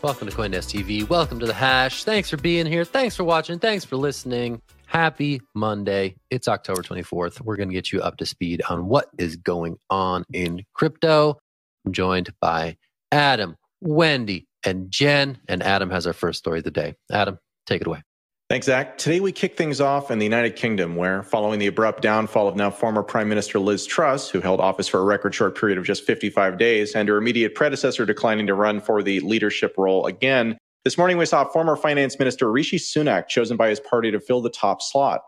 Welcome to Coindesk TV. Welcome to the Hash. Thanks for being here. Thanks for watching. Thanks for listening. Happy Monday. It's October 24th. We're going to get you up to speed on what is going on in crypto. I'm joined by Adam, Wendy, and Jen. And Adam has our first story of the day. Adam, take it away. Thanks, Zach. Today we kick things off in the United Kingdom, where following the abrupt downfall of now former Prime Minister Liz Truss, who held office for a record short period of just 55 days, and her immediate predecessor declining to run for the leadership role again, this morning we saw former Finance Minister Rishi Sunak chosen by his party to fill the top slot.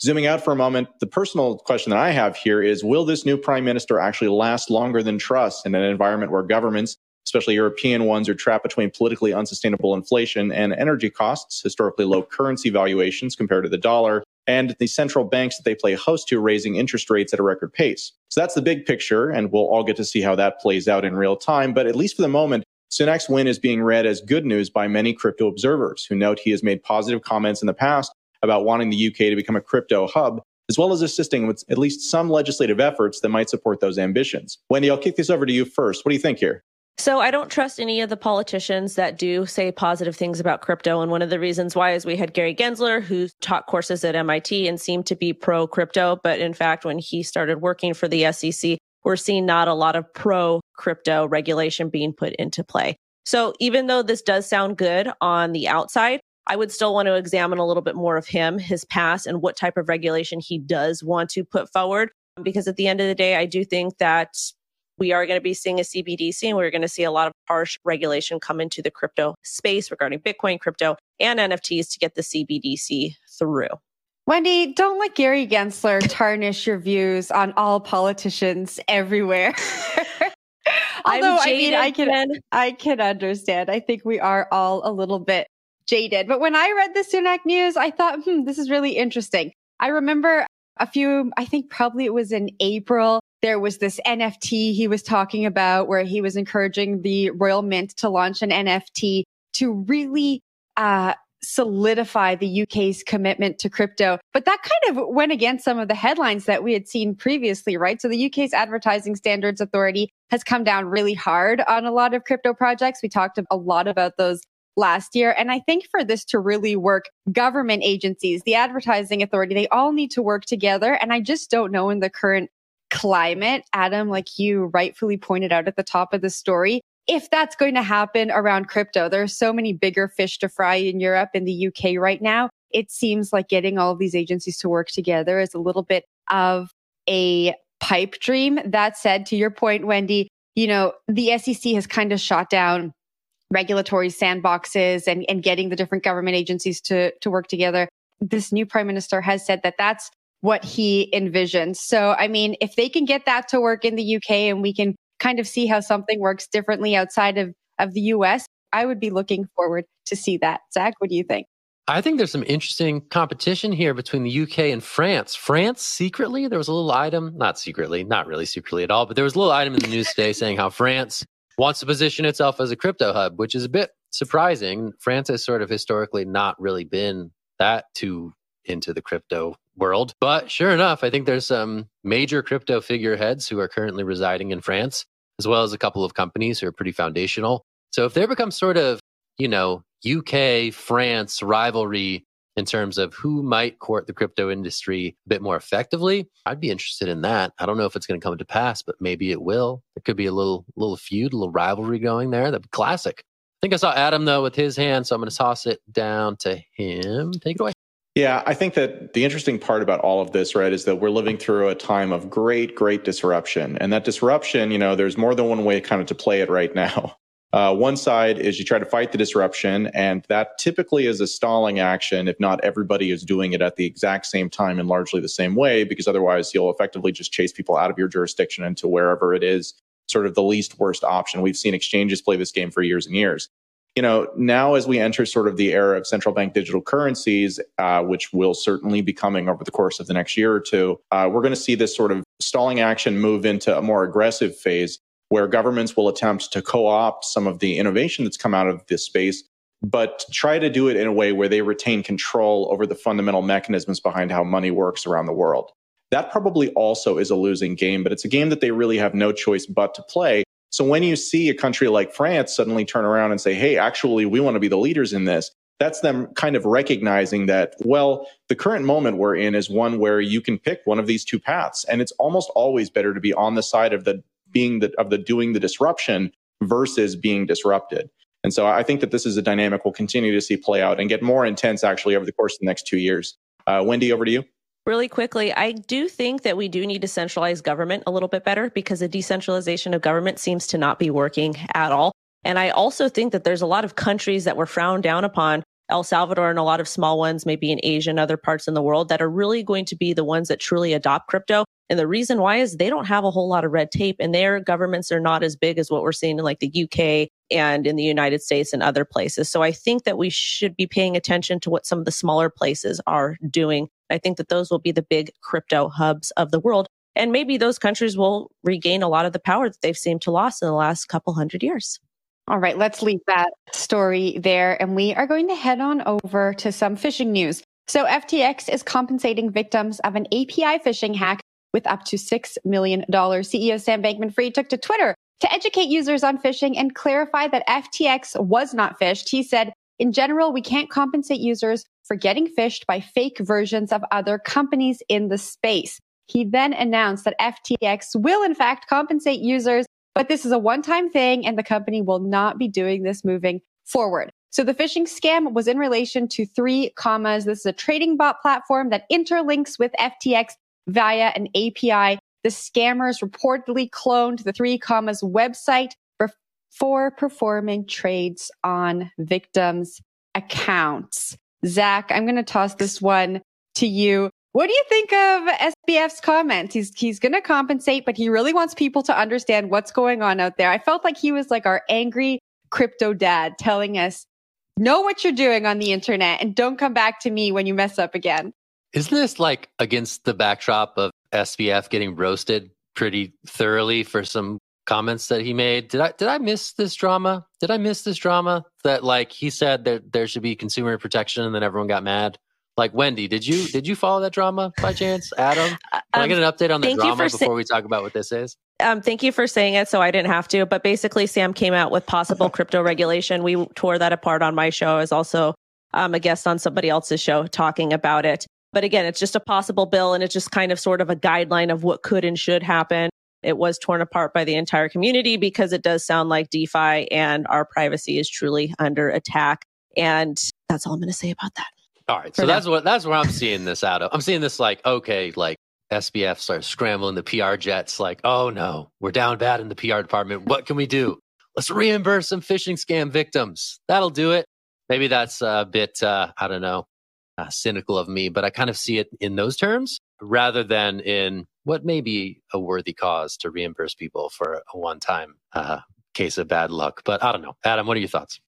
Zooming out for a moment, the personal question that I have here is Will this new Prime Minister actually last longer than Truss in an environment where governments especially European ones, are trapped between politically unsustainable inflation and energy costs, historically low currency valuations compared to the dollar, and the central banks that they play host to raising interest rates at a record pace. So that's the big picture, and we'll all get to see how that plays out in real time. But at least for the moment, Sunak's win is being read as good news by many crypto observers who note he has made positive comments in the past about wanting the UK to become a crypto hub, as well as assisting with at least some legislative efforts that might support those ambitions. Wendy, I'll kick this over to you first. What do you think here? So I don't trust any of the politicians that do say positive things about crypto. And one of the reasons why is we had Gary Gensler, who taught courses at MIT and seemed to be pro crypto. But in fact, when he started working for the SEC, we're seeing not a lot of pro crypto regulation being put into play. So even though this does sound good on the outside, I would still want to examine a little bit more of him, his past, and what type of regulation he does want to put forward. Because at the end of the day, I do think that we are going to be seeing a CBDC and we're going to see a lot of harsh regulation come into the crypto space regarding Bitcoin, crypto, and NFTs to get the CBDC through. Wendy, don't let Gary Gensler tarnish your views on all politicians everywhere. Although, I mean, I can, I can understand. I think we are all a little bit jaded. But when I read the Sunak news, I thought, hmm, this is really interesting. I remember a few, I think probably it was in April, there was this NFT he was talking about where he was encouraging the Royal Mint to launch an NFT to really uh, solidify the UK's commitment to crypto. But that kind of went against some of the headlines that we had seen previously, right? So the UK's Advertising Standards Authority has come down really hard on a lot of crypto projects. We talked a lot about those last year. And I think for this to really work, government agencies, the advertising authority, they all need to work together. And I just don't know in the current climate, Adam, like you rightfully pointed out at the top of the story, if that's going to happen around crypto, there are so many bigger fish to fry in Europe and the UK right now. It seems like getting all of these agencies to work together is a little bit of a pipe dream. That said, to your point, Wendy, you know, the SEC has kind of shot down regulatory sandboxes and, and getting the different government agencies to, to work together. This new prime minister has said that that's what he envisioned. So, I mean, if they can get that to work in the UK and we can kind of see how something works differently outside of, of the US, I would be looking forward to see that. Zach, what do you think? I think there's some interesting competition here between the UK and France. France secretly, there was a little item, not secretly, not really secretly at all, but there was a little item in the news today saying how France wants to position itself as a crypto hub, which is a bit surprising. France has sort of historically not really been that too into the crypto world. But sure enough, I think there's some major crypto figureheads who are currently residing in France, as well as a couple of companies who are pretty foundational. So if there becomes sort of, you know, UK, France rivalry in terms of who might court the crypto industry a bit more effectively, I'd be interested in that. I don't know if it's going to come to pass, but maybe it will. There could be a little little feud, a little rivalry going there. That'd be classic. I think I saw Adam though with his hand, so I'm going to toss it down to him. Take it away. Yeah, I think that the interesting part about all of this, right, is that we're living through a time of great, great disruption. And that disruption, you know, there's more than one way kind of to play it right now. Uh, one side is you try to fight the disruption, and that typically is a stalling action if not everybody is doing it at the exact same time and largely the same way, because otherwise you'll effectively just chase people out of your jurisdiction into wherever it is sort of the least worst option. We've seen exchanges play this game for years and years. you know, now as we enter sort of the era of central bank digital currencies, uh, which will certainly be coming over the course of the next year or two, uh, we're going to see this sort of stalling action move into a more aggressive phase where governments will attempt to co-opt some of the innovation that's come out of this space but try to do it in a way where they retain control over the fundamental mechanisms behind how money works around the world. That probably also is a losing game, but it's a game that they really have no choice but to play so when you see a country like France suddenly turn around and say, hey, actually, we want to be the leaders in this, that's them kind of recognizing that, well, the current moment we're in is one where you can pick one of these two paths. And it's almost always better to be on the side of the being the, of the doing the disruption versus being disrupted. And so I think that this is a dynamic we'll continue to see play out and get more intense actually over the course of the next two years. Uh, Wendy, over to you really quickly, I do think that we do need to centralize government a little bit better because the decentralization of government seems to not be working at all. And I also think that there's a lot of countries that were frowned down upon, El Salvador and a lot of small ones, maybe in Asia and other parts in the world, that are really going to be the ones that truly adopt crypto. And the reason why is they don't have a whole lot of red tape and their governments are not as big as what we're seeing in like the UK and in the United States and other places. So I think that we should be paying attention to what some of the smaller places are doing I think that those will be the big crypto hubs of the world. And maybe those countries will regain a lot of the power that they've seemed to lose in the last couple hundred years. All right, let's leave that story there. And we are going to head on over to some phishing news. So FTX is compensating victims of an API phishing hack with up to $6 million. CEO Sam Bankman Fried took to Twitter to educate users on phishing and clarify that FTX was not phished. He said, in general, we can't compensate users for getting phished by fake versions of other companies in the space. He then announced that FTX will in fact compensate users, but this is a one-time thing and the company will not be doing this moving forward. So the phishing scam was in relation to 3Commas. This is a trading bot platform that interlinks with FTX via an API. The scammers reportedly cloned the 3Commas website for performing trades on victims' accounts. Zach, I'm going to toss this one to you. What do you think of SBF's comment? He's he's going to compensate, but he really wants people to understand what's going on out there. I felt like he was like our angry crypto dad telling us, "Know what you're doing on the internet and don't come back to me when you mess up again." Isn't this like against the backdrop of SBF getting roasted pretty thoroughly for some comments that he made. Did I did I miss this drama? Did I miss this drama that like he said that there should be consumer protection and then everyone got mad? Like Wendy, did you did you follow that drama by chance? Adam, can um, I get an update on the drama before sa- we talk about what this is? Um, thank you for saying it, so I didn't have to. But basically, Sam came out with possible crypto regulation. We tore that apart on my show. I was also um, a guest on somebody else's show talking about it. But again, it's just a possible bill, and it's just kind of sort of a guideline of what could and should happen. It was torn apart by the entire community because it does sound like DeFi and our privacy is truly under attack. And that's all I'm going to say about that. All right. So now. that's what that's where I'm seeing this out of. I'm seeing this like, okay, like SBF starts scrambling the PR jets, like, oh no, we're down bad in the PR department. What can we do? Let's reimburse some phishing scam victims. That'll do it. Maybe that's a bit, uh, I don't know, uh, cynical of me, but I kind of see it in those terms rather than in what may be a worthy cause to reimburse people for a one time uh, case of bad luck. But I don't know. Adam, what are your thoughts?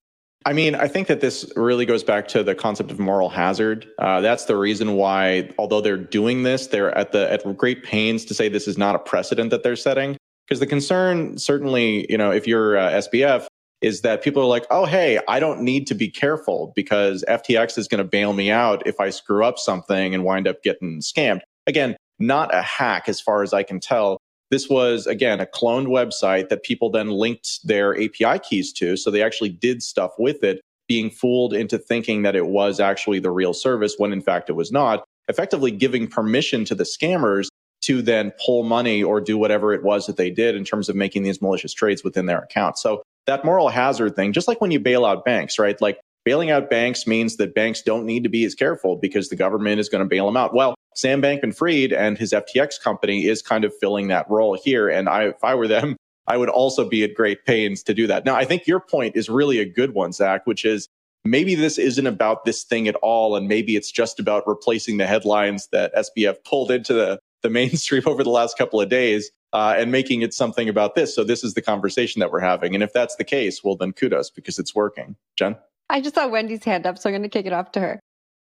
I mean, I think that this really goes back to the concept of moral hazard. Uh, that's the reason why, although they're doing this, they're at the at great pains to say this is not a precedent that they're setting. Because the concern, certainly, you know, if you're uh, SBF, is that people are like, oh, hey, I don't need to be careful because FTX is going to bail me out if I screw up something and wind up getting scammed. Again, not a hack as far as I can tell. This was, again, a cloned website that people then linked their API keys to. So they actually did stuff with it, being fooled into thinking that it was actually the real service when in fact it was not, effectively giving permission to the scammers to then pull money or do whatever it was that they did in terms of making these malicious trades within their account. So that moral hazard thing, just like when you bail out banks, right? Like bailing out banks means that banks don't need to be as careful because the government is going to bail them out. Well, Sam Bankman Fried and his FTX company is kind of filling that role here. And I, if I were them, I would also be at great pains to do that. Now, I think your point is really a good one, Zach, which is maybe this isn't about this thing at all. And maybe it's just about replacing the headlines that SBF pulled into the, the mainstream over the last couple of days. uh, and making it something about this. So this is the conversation that we're having. And if that's the case, well, then kudos because it's working. Jen? I just saw Wendy's hand up, so I'm going to kick it off to her.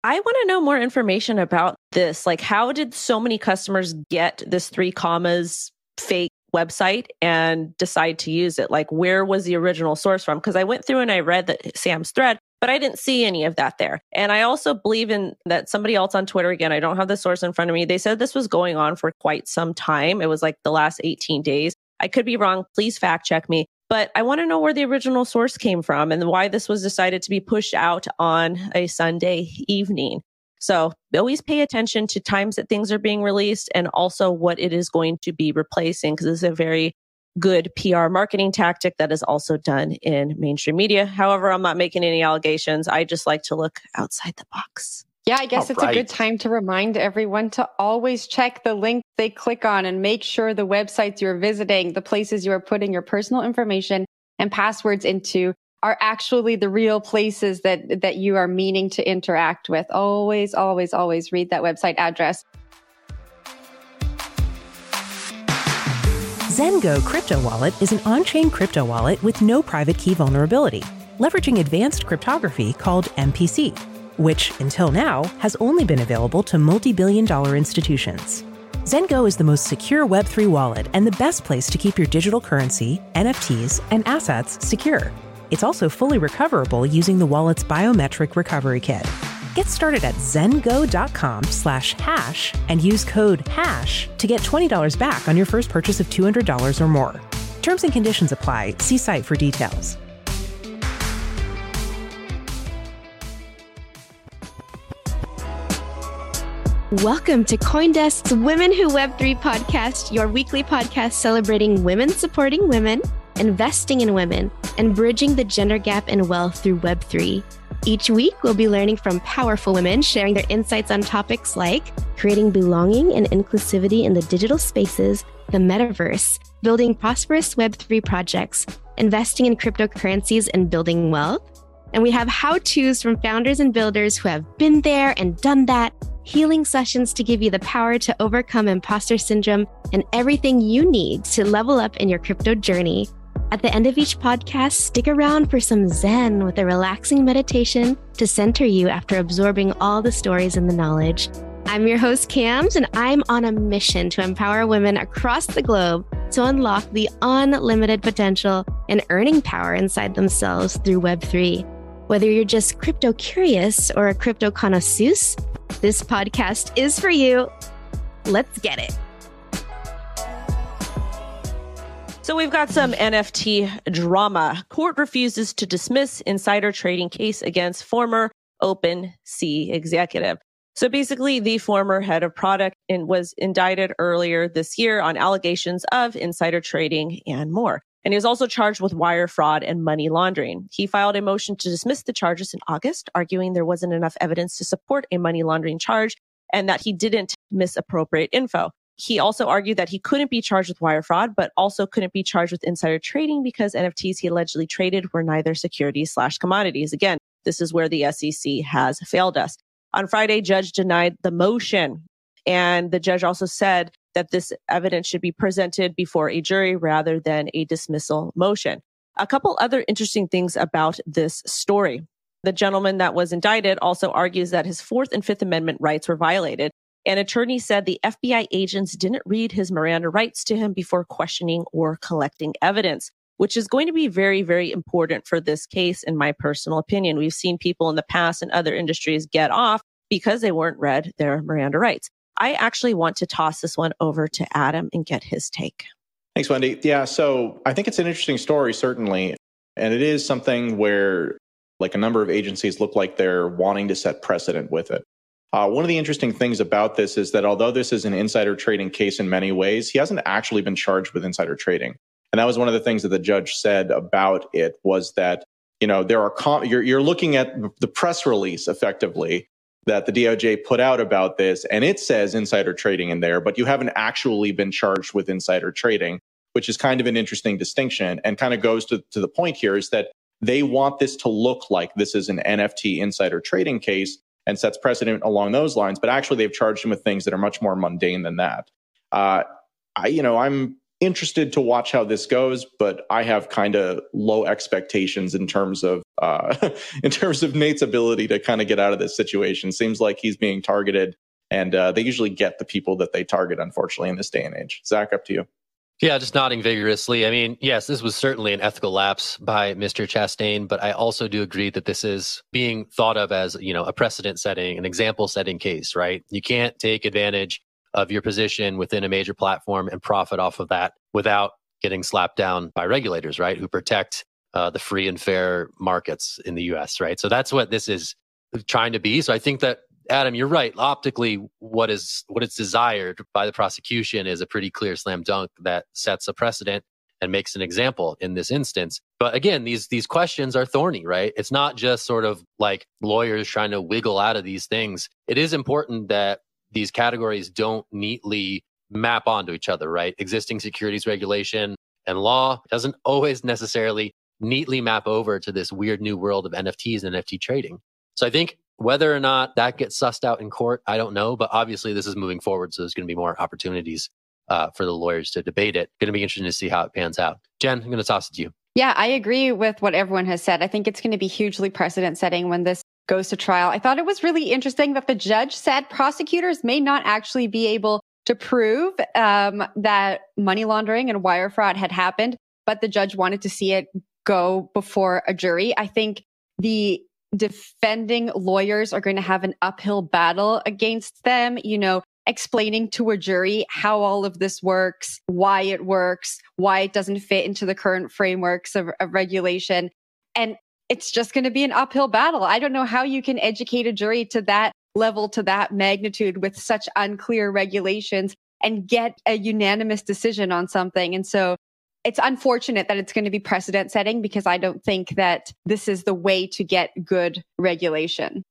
I want to know more information about this. Like, how did so many customers get this 3Commas fake website and decide to use it? Like, where was the original source from? Because I went through and I read that Sam's thread, but I didn't see any of that there. And I also believe in that somebody else on Twitter, again, I don't have the source in front of me. They said this was going on for quite some time. It was like the last 18 days. I could be wrong. Please fact check me. But I want to know where the original source came from and why this was decided to be pushed out on a Sunday evening. So always pay attention to times that things are being released and also what it is going to be replacing because it's a very good PR marketing tactic that is also done in mainstream media. However, I'm not making any allegations. I just like to look outside the box. Yeah, I guess All it's right. a good time to remind everyone to always check the link they click on and make sure the websites you're visiting, the places you are putting your personal information and passwords into are actually the real places that, that you are meaning to interact with. Always, always, always read that website address. Zengo Crypto Wallet is an on chain crypto wallet with no private key vulnerability, leveraging advanced cryptography called MPC, which, until now, has only been available to multi billion dollar institutions. Zengo is the most secure Web3 wallet and the best place to keep your digital currency, NFTs, and assets secure. It's also fully recoverable using the wallet's biometric recovery kit. Get started at zengo.com slash hash and use code HASH to get $20 back on your first purchase of $200 or more. Terms and conditions apply. See site for details. Welcome to Coindesk's Women Who Web3 podcast, your weekly podcast celebrating women supporting women investing in women, and bridging the gender gap in wealth through Web3. Each week, we'll be learning from powerful women sharing their insights on topics like creating belonging and inclusivity in the digital spaces, the metaverse, building prosperous Web3 projects, investing in cryptocurrencies, and building wealth. And we have how to's from founders and builders who have been there and done that, healing sessions to give you the power to overcome imposter syndrome, and everything you need to level up in your crypto journey. At the end of each podcast, stick around for some Zen with a relaxing meditation to center you after absorbing all the stories and the knowledge. I'm your host, Cams, and I'm on a mission to empower women across the globe to unlock the unlimited potential and earning power inside themselves through Web3. Whether you're just crypto curious or a crypto connoisseur, this podcast is for you. Let's get it. So we've got some NFT drama. Court refuses to dismiss insider trading case against former OpenSea executive. So basically, the former head of product and was indicted earlier this year on allegations of insider trading and more. And he was also charged with wire fraud and money laundering. He filed a motion to dismiss the charges in August, arguing there wasn't enough evidence to support a money laundering charge and that he didn't misappropriate info. He also argued that he couldn't be charged with wire fraud, but also couldn't be charged with insider trading because NFTs he allegedly traded were neither securities slash commodities. Again, this is where the SEC has failed us. On Friday, judge denied the motion. And the judge also said that this evidence should be presented before a jury rather than a dismissal motion. A couple other interesting things about this story. The gentleman that was indicted also argues that his Fourth and Fifth Amendment rights were violated an attorney said the FBI agents didn't read his Miranda rights to him before questioning or collecting evidence, which is going to be very, very important for this case, in my personal opinion. We've seen people in the past and other industries get off because they weren't read their Miranda rights. I actually want to toss this one over to Adam and get his take. Thanks, Wendy. Yeah, so I think it's an interesting story, certainly. And it is something where, like, a number of agencies look like they're wanting to set precedent with it. Uh, one of the interesting things about this is that although this is an insider trading case in many ways, he hasn't actually been charged with insider trading. And that was one of the things that the judge said about it was that, you know, there are, com- you're, you're looking at the press release effectively that the DOJ put out about this, and it says insider trading in there, but you haven't actually been charged with insider trading, which is kind of an interesting distinction and kind of goes to, to the point here is that they want this to look like this is an NFT insider trading case and sets precedent along those lines. But actually, they've charged him with things that are much more mundane than that. Uh, I, you know, I'm interested to watch how this goes, but I have kind of low expectations in terms of uh, in terms of Nate's ability to kind of get out of this situation. Seems like he's being targeted, and uh, they usually get the people that they target. Unfortunately, in this day and age. Zach, up to you. Yeah, just nodding vigorously. I mean, yes, this was certainly an ethical lapse by Mr. Chastain, but I also do agree that this is being thought of as, you know, a precedent setting, an example setting case, right? You can't take advantage of your position within a major platform and profit off of that without getting slapped down by regulators, right? Who protect uh, the free and fair markets in the US, right? So that's what this is trying to be. So I think that Adam, you're right. Optically, what is what is desired by the prosecution is a pretty clear slam dunk that sets a precedent and makes an example in this instance. But again, these these questions are thorny, right? It's not just sort of like lawyers trying to wiggle out of these things. It is important that these categories don't neatly map onto each other, right? Existing securities regulation and law doesn't always necessarily neatly map over to this weird new world of NFTs and NFT trading. So I think whether or not that gets sussed out in court, I don't know. But obviously, this is moving forward. So there's going to be more opportunities uh, for the lawyers to debate it. Going to be interesting to see how it pans out. Jen, I'm going to toss it to you. Yeah, I agree with what everyone has said. I think it's going to be hugely precedent setting when this goes to trial. I thought it was really interesting that the judge said prosecutors may not actually be able to prove um, that money laundering and wire fraud had happened, but the judge wanted to see it go before a jury. I think the defending lawyers are going to have an uphill battle against them, you know, explaining to a jury how all of this works, why it works, why it doesn't fit into the current frameworks of, of regulation. And it's just going to be an uphill battle. I don't know how you can educate a jury to that level, to that magnitude with such unclear regulations and get a unanimous decision on something. And so it's unfortunate that it's going to be precedent setting because I don't think that this is the way to get good regulation.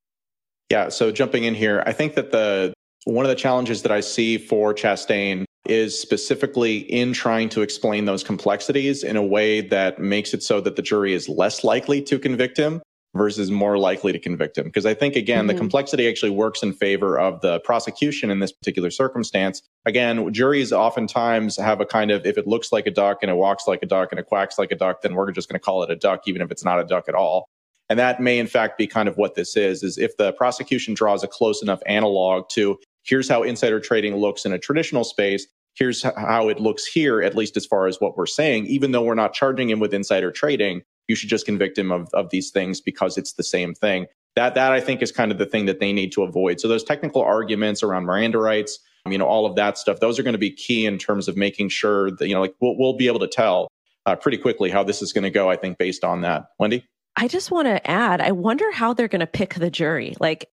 Yeah. So jumping in here, I think that the one of the challenges that I see for Chastain is specifically in trying to explain those complexities in a way that makes it so that the jury is less likely to convict him versus more likely to convict him. Because I think, again, mm-hmm. the complexity actually works in favor of the prosecution in this particular circumstance. Again, juries oftentimes have a kind of, if it looks like a duck and it walks like a duck and it quacks like a duck, then we're just going to call it a duck, even if it's not a duck at all. And that may, in fact, be kind of what this is, is if the prosecution draws a close enough analog to here's how insider trading looks in a traditional space, here's how it looks here, at least as far as what we're saying, even though we're not charging him with insider trading, you should just convict him of, of these things because it's the same thing. That, that I think is kind of the thing that they need to avoid. So those technical arguments around Miranda rights, you know, all of that stuff, those are going to be key in terms of making sure that, you know, like we'll, we'll be able to tell uh, pretty quickly how this is going to go, I think, based on that. Wendy? I just want to add, I wonder how they're going to pick the jury. Like,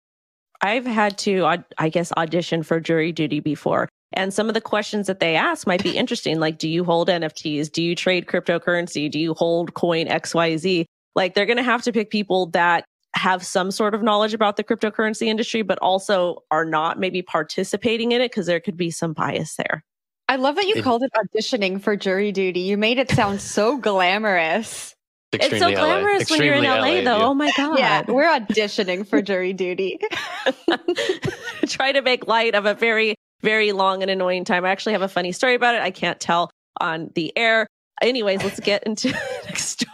I've had to, I guess, audition for jury duty before. And some of the questions that they ask might be interesting. Like, do you hold NFTs? Do you trade cryptocurrency? Do you hold coin XYZ? Like, they're going to have to pick people that have some sort of knowledge about the cryptocurrency industry, but also are not maybe participating in it because there could be some bias there. I love that you it, called it auditioning for jury duty. You made it sound so glamorous. It's so glamorous LA. when you're in LA, LA though. Yeah. Oh my God. Yeah, we're auditioning for jury duty. Try to make light of a very very long and annoying time. I actually have a funny story about it. I can't tell on the air. Anyways, let's get into the next story.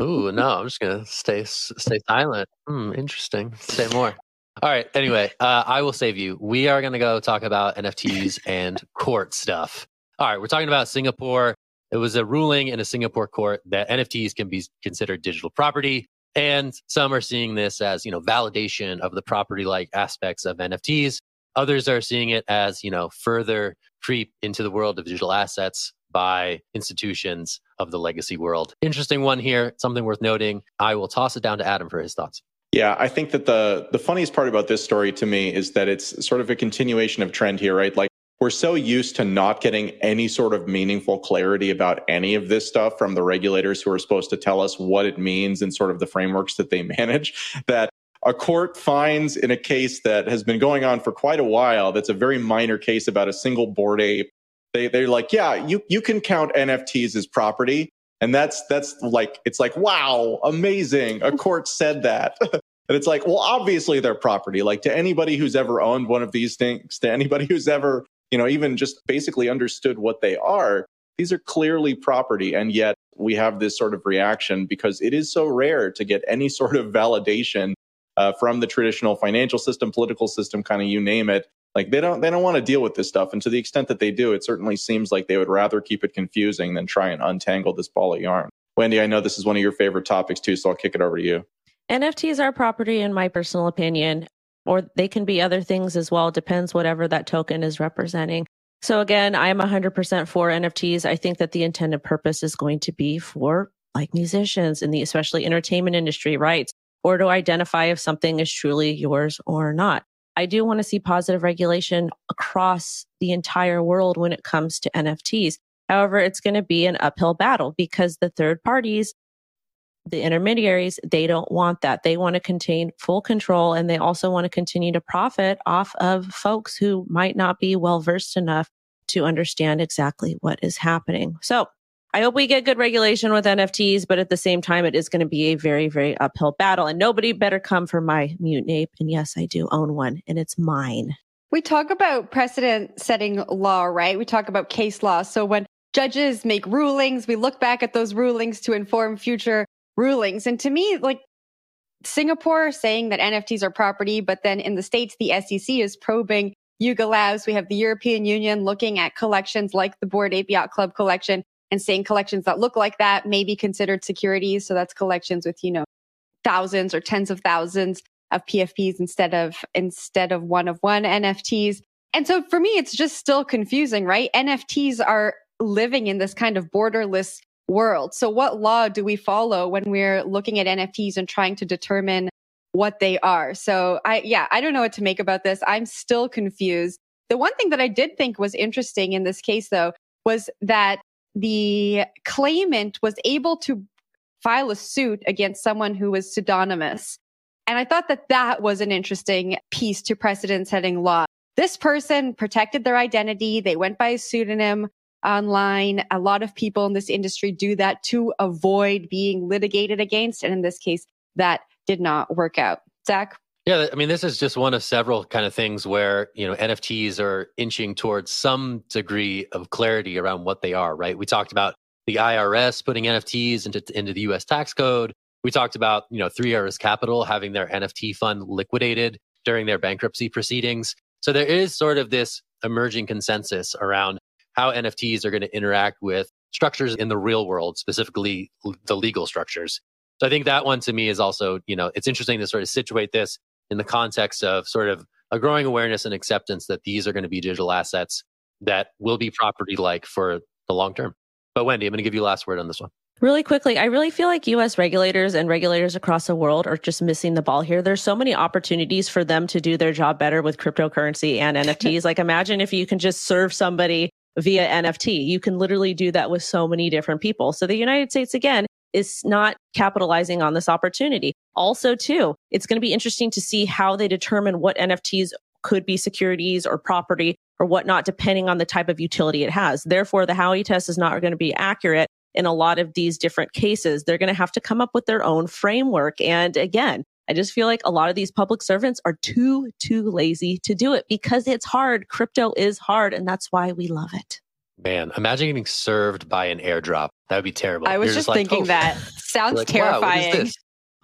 Ooh, no, I'm just gonna stay stay silent. Hmm, interesting. Say more. All right. Anyway, uh, I will save you. We are going to go talk about NFTs and court stuff. All right. We're talking about Singapore. It was a ruling in a Singapore court that NFTs can be considered digital property. And some are seeing this as, you know, validation of the property like aspects of NFTs. Others are seeing it as, you know, further creep into the world of digital assets by institutions of the legacy world. Interesting one here, something worth noting. I will toss it down to Adam for his thoughts. Yeah, I think that the the funniest part about this story to me is that it's sort of a continuation of trend here, right? Like we're so used to not getting any sort of meaningful clarity about any of this stuff from the regulators who are supposed to tell us what it means and sort of the frameworks that they manage that a court finds in a case that has been going on for quite a while that's a very minor case about a single Bored Ape they they're like yeah you you can count nfts as property. And that's that's like it's like wow amazing. A court said that. And it's like well obviously they're property. Like to anybody who's ever owned one of these things to anybody who's ever you know, even just basically understood what they are, these are clearly property. And yet we have this sort of reaction because it is so rare to get any sort of validation uh, from the traditional financial system, political system, kind of you name it. Like they don't they don't want to deal with this stuff, and to the extent that they do, it certainly seems like they would rather keep it confusing than try and untangle this ball of yarn. Wendy, I know this is one of your favorite topics too, so I'll kick it over to you. NFTs are property, in my personal opinion, or they can be other things as well. Depends whatever that token is representing. So again, I'm 100% for NFTs. I think that the intended purpose is going to be for like musicians in the especially entertainment industry, right? Or to identify if something is truly yours or not. I do want to see positive regulation across the entire world when it comes to NFTs. However, it's going to be an uphill battle because the third parties, the intermediaries, they don't want that. They want to contain full control and they also want to continue to profit off of folks who might not be well versed enough to understand exactly what is happening. So I hope we get good regulation with NFTs, but at the same time, it is going to be a very, very uphill battle. And nobody better come for my mutant ape. And yes, I do own one, and it's mine. We talk about precedent setting law, right? We talk about case law. So when judges make rulings, we look back at those rulings to inform future rulings. And to me, like Singapore saying that NFTs are property, but then in the States, the SEC is probing Yuga Labs. We have the European Union looking at collections like the Bored Ape Yacht Club collection and saying collections that look like that may be considered securities. So that's collections with, you know, thousands or tens of thousands of PFPs instead of, instead of one of one NFTs. And so for me, it's just still confusing, right? NFTs are living in this kind of borderless world. So what law do we follow when we're looking at NFTs and trying to determine what they are? So I, yeah, I don't know what to make about this. I'm still confused. The one thing that I did think was interesting in this case, though, was that the claimant was able to file a suit against someone who was pseudonymous. And I thought that that was an interesting piece to precedent setting law. This person protected their identity. They went by a pseudonym online. A lot of people in this industry do that to avoid being litigated against. And in this case, that did not work out. Zach? Yeah, I mean, this is just one of several kind of things where, you know, NFTs are inching towards some degree of clarity around what they are, right? We talked about the IRS putting NFTs into, into the US tax code. We talked about, you know, Three Arrows Capital having their NFT fund liquidated during their bankruptcy proceedings. So there is sort of this emerging consensus around how NFTs are going to interact with structures in the real world, specifically the legal structures. So I think that one to me is also, you know, it's interesting to sort of situate this in the context of sort of a growing awareness and acceptance that these are going to be digital assets that will be property like for the long term. But Wendy, I'm going to give you last word on this one. Really quickly, I really feel like US regulators and regulators across the world are just missing the ball here. There's so many opportunities for them to do their job better with cryptocurrency and NFTs. like imagine if you can just serve somebody via NFT. You can literally do that with so many different people. So the United States, again, is not capitalizing on this opportunity. Also, too, it's going to be interesting to see how they determine what NFTs could be securities or property or whatnot, depending on the type of utility it has. Therefore, the Howey test is not going to be accurate in a lot of these different cases. They're going to have to come up with their own framework. And again, I just feel like a lot of these public servants are too, too lazy to do it because it's hard. Crypto is hard, and that's why we love it. Man, imagine getting served by an airdrop. That would be terrible. I was You're just, just thinking oh. that. Sounds like, terrifying. Wow,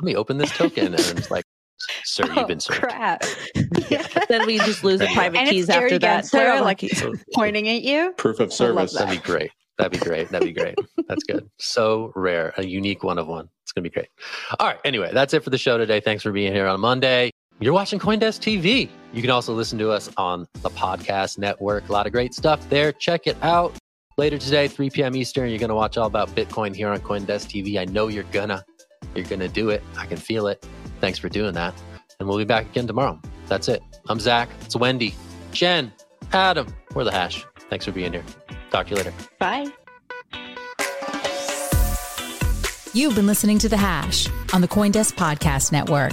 Let me open this token. And it's like, sir, you've been oh, served. Crap. then we just lose the private and keys after that. Sarah, like pointing at you. Proof of service. That. That'd be great. That'd be great. That'd be great. That's good. So rare, a unique one of one. It's going to be great. All right. Anyway, that's it for the show today. Thanks for being here on Monday. You're watching Coindesk TV. You can also listen to us on the podcast network. A lot of great stuff there. Check it out. Later today, 3 p.m. Eastern, you're going to watch all about Bitcoin here on Coindesk TV. I know you're gonna. You're going to do it. I can feel it. Thanks for doing that. And we'll be back again tomorrow. That's it. I'm Zach. It's Wendy, Jen, Adam. We're the hash. Thanks for being here. Talk to you later. Bye. You've been listening to The Hash on the Coindesk Podcast Network.